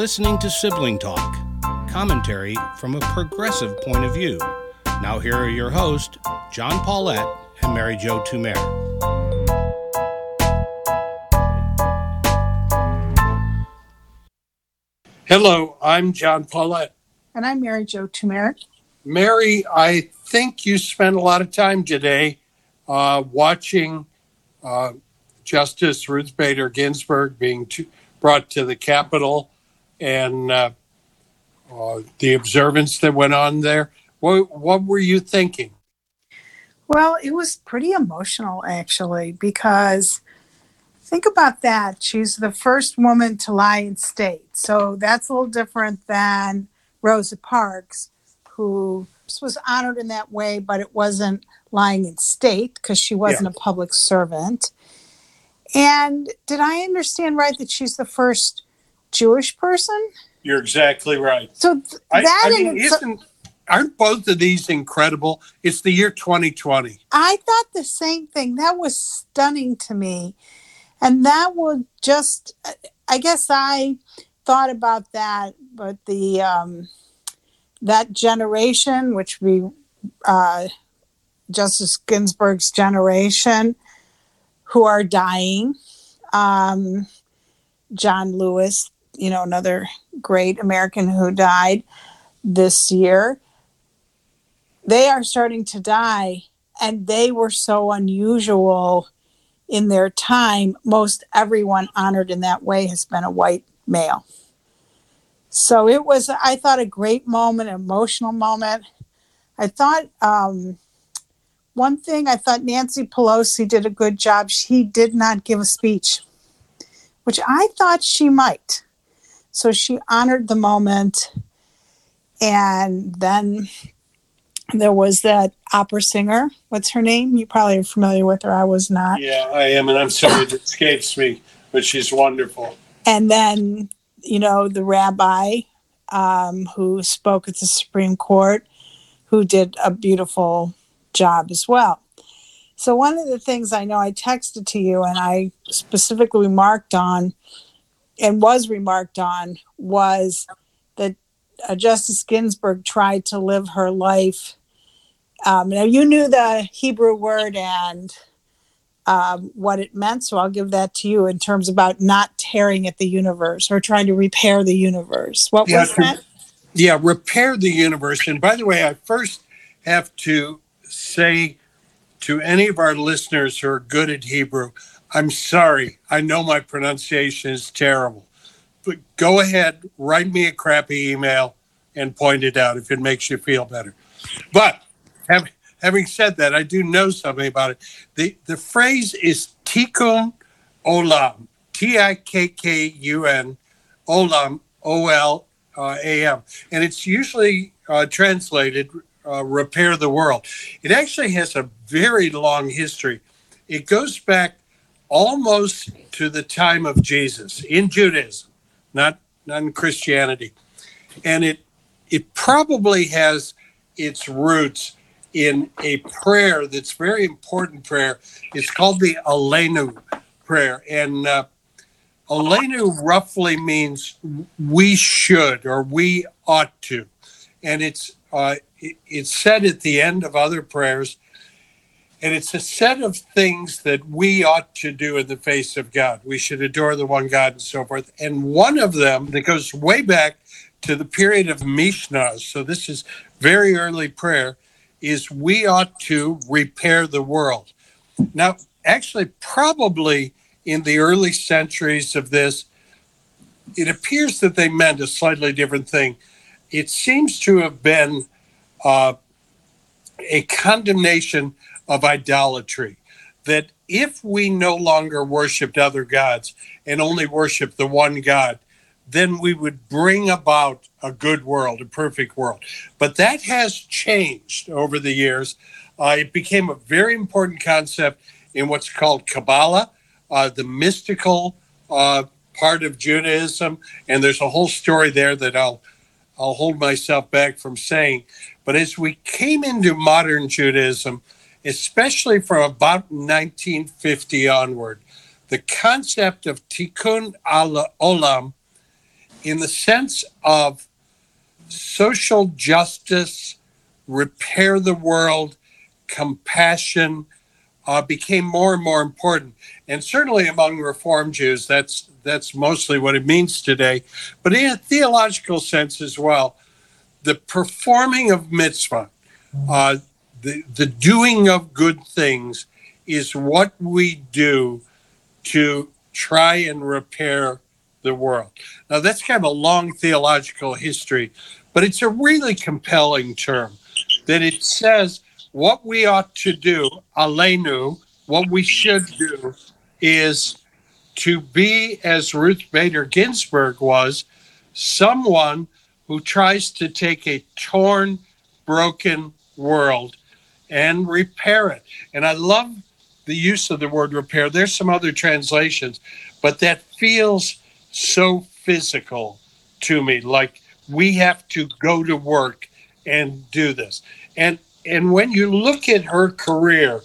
You're listening to Sibling Talk, commentary from a progressive point of view. Now, here are your hosts, John Paulette and Mary Jo Tumer. Hello, I'm John Paulette. And I'm Mary Jo Tumer. Mary, I think you spent a lot of time today uh, watching uh, Justice Ruth Bader Ginsburg being to, brought to the Capitol and uh, uh, the observance that went on there. What, what were you thinking? Well, it was pretty emotional actually because think about that. She's the first woman to lie in state. So that's a little different than Rosa Parks, who was honored in that way, but it wasn't lying in state because she wasn't yeah. a public servant. And did I understand right that she's the first Jewish person? You're exactly right. So th- that I, I mean, isn't aren't both of these incredible? It's the year 2020. I thought the same thing. That was stunning to me. And that was just I guess I thought about that, but the um that generation, which we uh Justice Ginsburg's generation, who are dying. Um, John Lewis, you know, another great American who died this year. They are starting to die, and they were so unusual in their time. Most everyone honored in that way has been a white male. So it was, I thought, a great moment, emotional moment. I thought um, one thing I thought Nancy Pelosi did a good job. She did not give a speech, which I thought she might. So she honored the moment. And then there was that opera singer. What's her name? You probably are familiar with her. I was not. Yeah, I am. And I'm sorry it escapes me, but she's wonderful. And then, you know, the rabbi um, who spoke at the Supreme Court, who did a beautiful job as well. So, one of the things I know I texted to you and I specifically marked on and was remarked on was that uh, Justice Ginsburg tried to live her life. Um, now, you knew the Hebrew word and um, what it meant, so I'll give that to you in terms about not tearing at the universe or trying to repair the universe. What yeah, was that? Yeah, repair the universe. And by the way, I first have to say to any of our listeners who are good at Hebrew, I'm sorry. I know my pronunciation is terrible. But go ahead, write me a crappy email and point it out if it makes you feel better. But having, said that, I do know something about it. The, the phrase is tikkun olam, T I K K U N, olam, O L A M. And it's usually uh, translated uh, repair the world. It actually has a very long history. It goes back almost to the time of Jesus in Judaism, not, not in Christianity. And it, it probably has its roots in a prayer that's very important prayer. It's called the Aleinu prayer. And uh, roughly means we should or we ought to. And it's uh, it's said at the end of other prayers, and it's a set of things that we ought to do in the face of God. We should adore the one God and so forth. And one of them that goes way back to the period of Mishnah, so this is very early prayer, is we ought to repair the world. Now, actually, probably in the early centuries of this, it appears that they meant a slightly different thing it seems to have been uh, a condemnation of idolatry. That if we no longer worshiped other gods and only worshiped the one God, then we would bring about a good world, a perfect world. But that has changed over the years. Uh, it became a very important concept in what's called Kabbalah, uh, the mystical uh, part of Judaism. And there's a whole story there that I'll I'll hold myself back from saying. But as we came into modern Judaism, especially from about 1950 onward, the concept of tikkun olam in the sense of social justice, repair the world, compassion uh, became more and more important. And certainly among Reform Jews, that's that's mostly what it means today. But in a theological sense as well, the performing of mitzvah, uh, the the doing of good things, is what we do to try and repair the world. Now that's kind of a long theological history, but it's a really compelling term that it says what we ought to do, aleinu, what we should do is to be, as Ruth Bader Ginsburg was, someone who tries to take a torn, broken world and repair it. And I love the use of the word repair. There's some other translations, but that feels so physical to me. Like we have to go to work and do this. And and when you look at her career,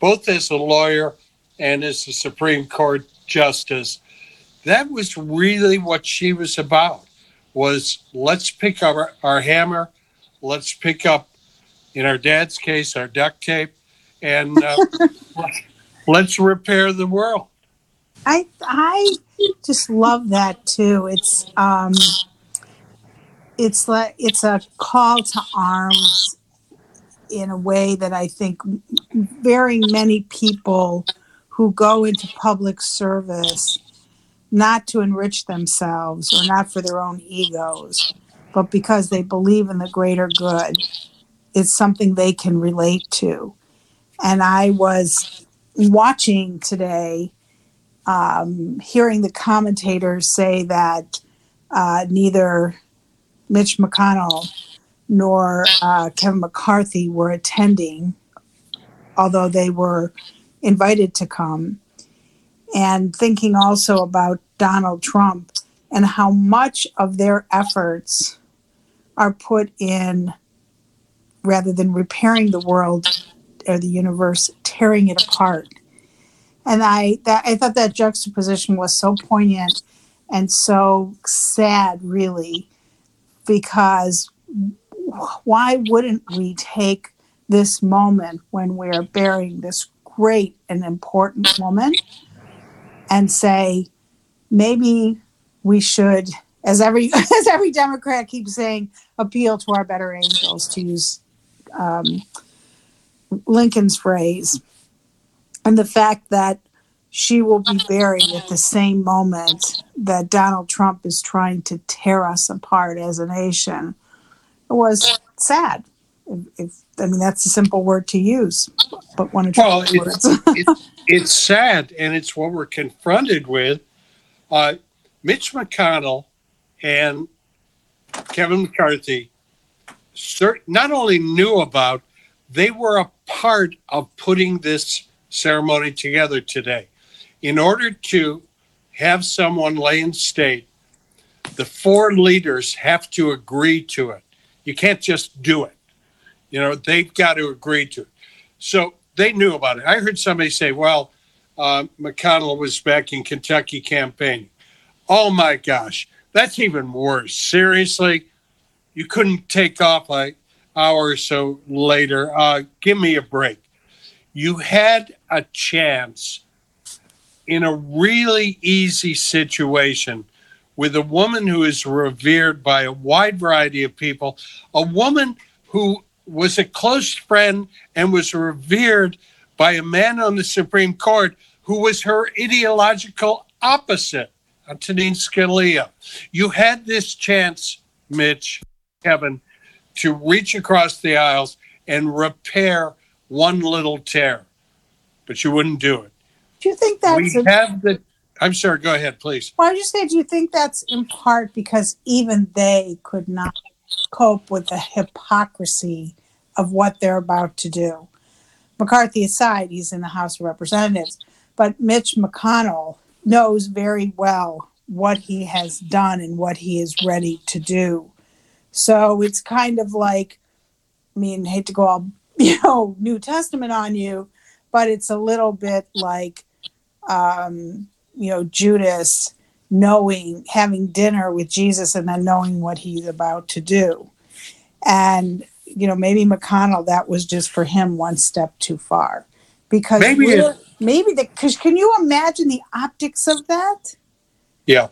both as a lawyer and as a Supreme Court justice, that was really what she was about. Was let's pick up our, our hammer, let's pick up, in our dad's case, our duct tape, and uh, let's repair the world. I I just love that too. It's um, it's like it's a call to arms in a way that I think very many people who go into public service not to enrich themselves or not for their own egos, but because they believe in the greater good, it's something they can relate to. And I was watching today, um, hearing the commentators say that uh, neither Mitch McConnell nor uh, Kevin McCarthy were attending, although they were invited to come. And thinking also about Donald Trump and how much of their efforts are put in rather than repairing the world or the universe, tearing it apart. And I that I thought that juxtaposition was so poignant and so sad, really, because why wouldn't we take this moment when we're burying this great and important woman and say maybe we should as every as every democrat keeps saying appeal to our better angels to use um, lincoln's phrase and the fact that she will be buried at the same moment that donald trump is trying to tear us apart as a nation was sad. If, if, I mean, that's a simple word to use, but one of well, it's, it's, it's, sad, and it's what we're confronted with. Uh, Mitch McConnell and Kevin McCarthy cert- not only knew about, they were a part of putting this ceremony together today. In order to have someone lay in state, the four leaders have to agree to it. You can't just do it. You know, they've got to agree to it. So they knew about it. I heard somebody say, well, uh, McConnell was back in Kentucky campaigning. Oh my gosh, that's even worse. Seriously, you couldn't take off like hour or so later. Uh, give me a break. You had a chance in a really easy situation with a woman who is revered by a wide variety of people, a woman who was a close friend and was revered by a man on the Supreme Court who was her ideological opposite, Antonin Scalia. You had this chance, Mitch, Kevin, to reach across the aisles and repair one little tear, but you wouldn't do it. Do you think that's we a- have the I'm sorry. Go ahead, please. Well, I just say, do you think that's in part because even they could not cope with the hypocrisy of what they're about to do? McCarthy aside, he's in the House of Representatives, but Mitch McConnell knows very well what he has done and what he is ready to do. So it's kind of like, I mean, hate to go all you know New Testament on you, but it's a little bit like um, you know Judas knowing, having dinner with Jesus and then knowing what he's about to do. And, you know, maybe McConnell, that was just for him one step too far. Because Maybe maybe the, because can you imagine the optics of that? Yeah.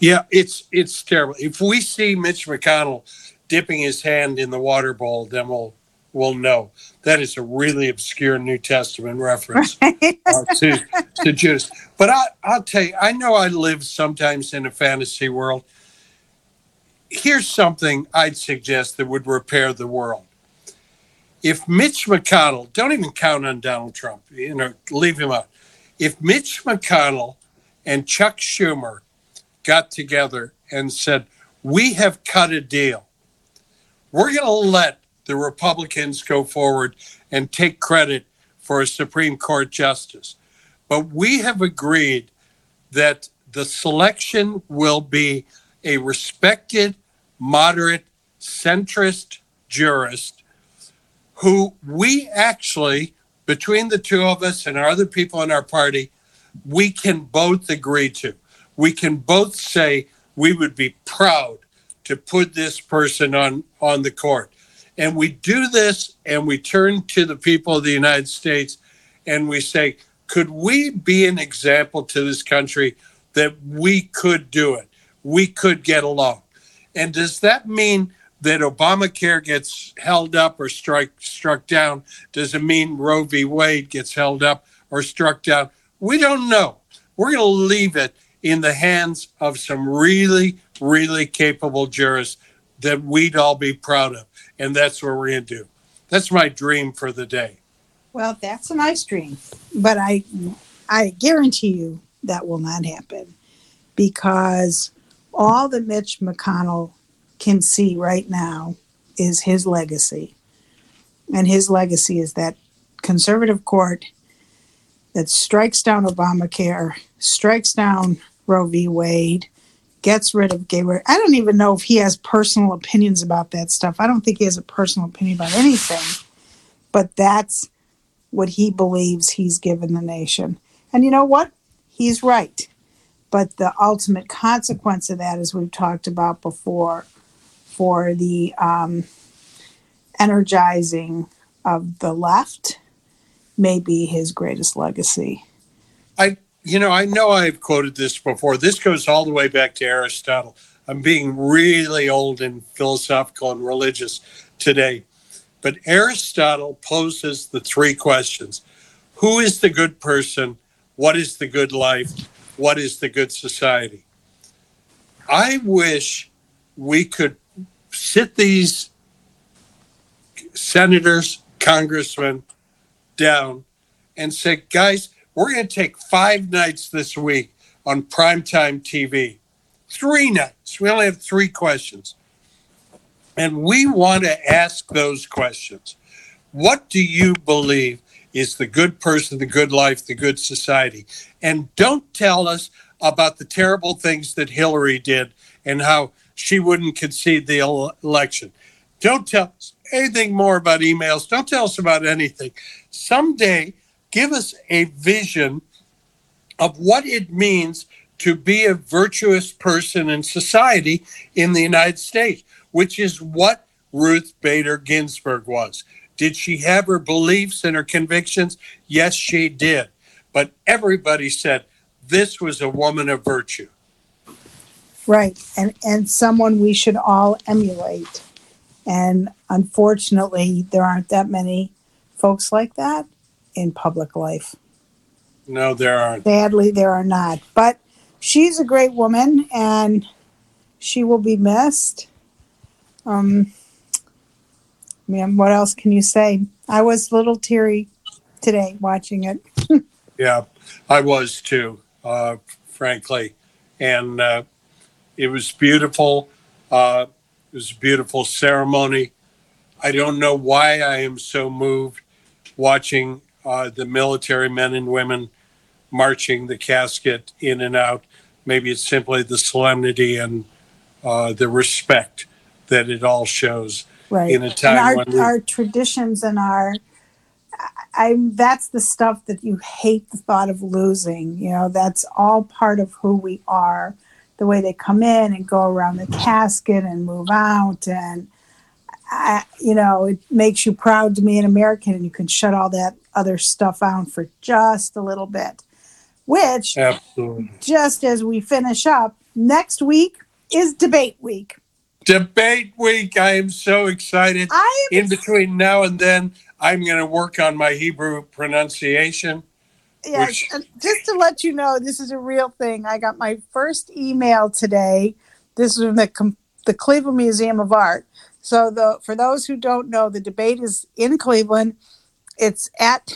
Yeah, it's it's terrible. If we see Mitch McConnell dipping his hand in the water bowl, then we'll we'll know that is a really obscure New Testament reference uh, to to Judas. But I, I'll tell you, I know I live sometimes in a fantasy world. Here's something I'd suggest that would repair the world. If Mitch McConnell, don't even count on Donald Trump, you know, leave him out. If Mitch McConnell and Chuck Schumer got together and said, We have cut a deal. We're going to let the Republicans go forward and take credit for a Supreme Court justice. But we have agreed that the selection will be a respected, moderate, centrist jurist who we actually, between the two of us and our other people in our party, we can both agree to. We can both say we would be proud to put this person on on the court. And we do this and we turn to the people of the United States and we say, could we be an example to this country that we could do it? We could get along. And does that mean that Obamacare gets held up or strike struck down? Does it mean Roe v. Wade gets held up or struck down? We don't know. We're going to leave it in the hands of some really, really capable jurists that we'd all be proud of. And that's what we're going to do. That's my dream for the day. Well, that's a nice dream, but I, I guarantee you that will not happen because all that Mitch McConnell can see right now is his legacy, and his legacy is that conservative court that strikes down Obamacare, strikes down Roe v. Wade, gets rid of gay marriage. I don't even know if he has personal opinions about that stuff. I don't think he has a personal opinion about anything, but that's what he believes he's given the nation. And you know what? He's right. But the ultimate consequence of that, as we've talked about before, for the um, energizing of the left, may be his greatest legacy. I, you know, I know I've quoted this before. This goes all the way back to Aristotle. I'm being really old and philosophical and religious today. But Aristotle poses the three questions Who is the good person? What is the good life? What is the good society? I wish we could sit these senators, congressmen down and say, guys, we're going to take five nights this week on primetime TV. Three nights. We only have three questions. And we want to ask those questions. What do you believe is the good person, the good life, the good society? And don't tell us about the terrible things that Hillary did and how she wouldn't concede the election. Don't tell us anything more about emails. Don't tell us about anything. Someday, give us a vision of what it means to be a virtuous person in society in the United States, which is what Ruth Bader Ginsburg was. Did she have her beliefs and her convictions? Yes, she did. But everybody said this was a woman of virtue. Right. And and someone we should all emulate. And unfortunately, there aren't that many folks like that in public life. No, there aren't. Sadly, there are not. But she's a great woman and she will be missed. Um man, what else can you say? I was a little teary today watching it. Yeah, I was too, uh, frankly. And uh, it was beautiful. Uh, it was a beautiful ceremony. I don't know why I am so moved watching uh, the military men and women marching the casket in and out. Maybe it's simply the solemnity and uh, the respect that it all shows Right. in a time and our, we, our traditions and our I that's the stuff that you hate the thought of losing. You know, that's all part of who we are. The way they come in and go around the casket and move out, and I, you know, it makes you proud to be an American, and you can shut all that other stuff out for just a little bit. Which, Absolutely. just as we finish up next week, is debate week. Debate week. I am so excited. I am In between now and then, I'm going to work on my Hebrew pronunciation. Yes, Which- and just to let you know, this is a real thing. I got my first email today. This is from the the Cleveland Museum of Art. So, the for those who don't know, the debate is in Cleveland. It's at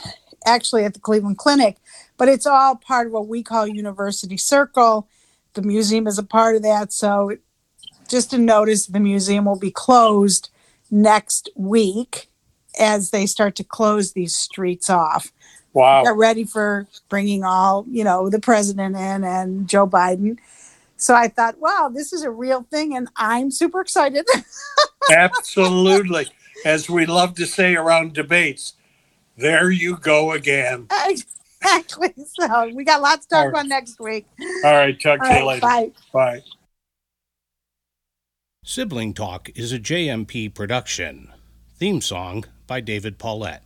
actually at the Cleveland Clinic, but it's all part of what we call University Circle. The museum is a part of that. So, just a notice: the museum will be closed next week as they start to close these streets off Wow. get ready for bringing all you know the president in and joe biden so i thought wow this is a real thing and i'm super excited Absolutely. As we love to say around debates, there you go again. exactly so we got lots to talk All right. about next week All right. Talk all to you later. bye Bye. Sibling Talk is a JMP production. Theme song by David Paulette.